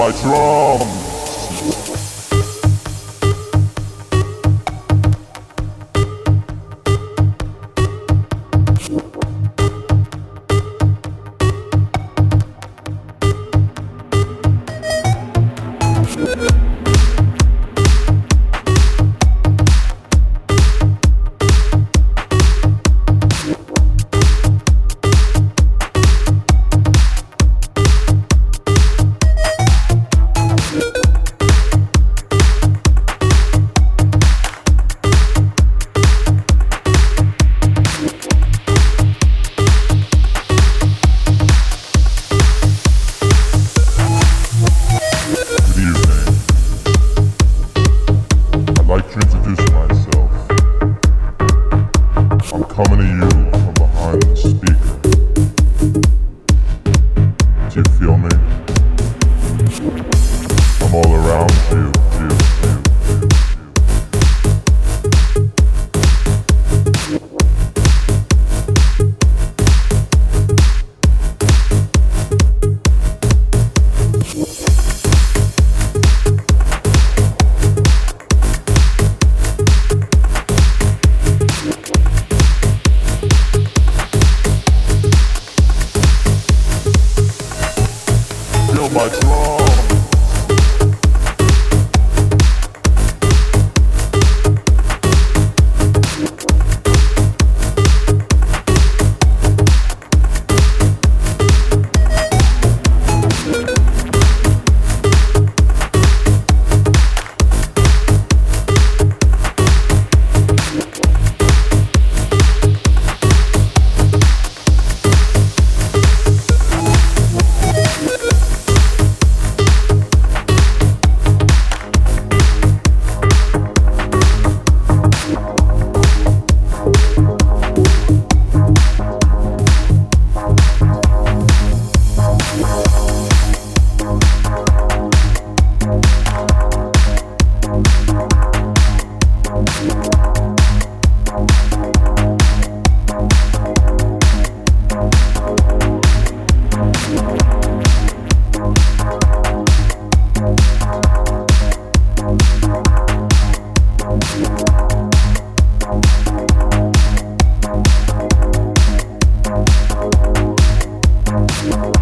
my drum. Thank you feel me? my drum. Bye.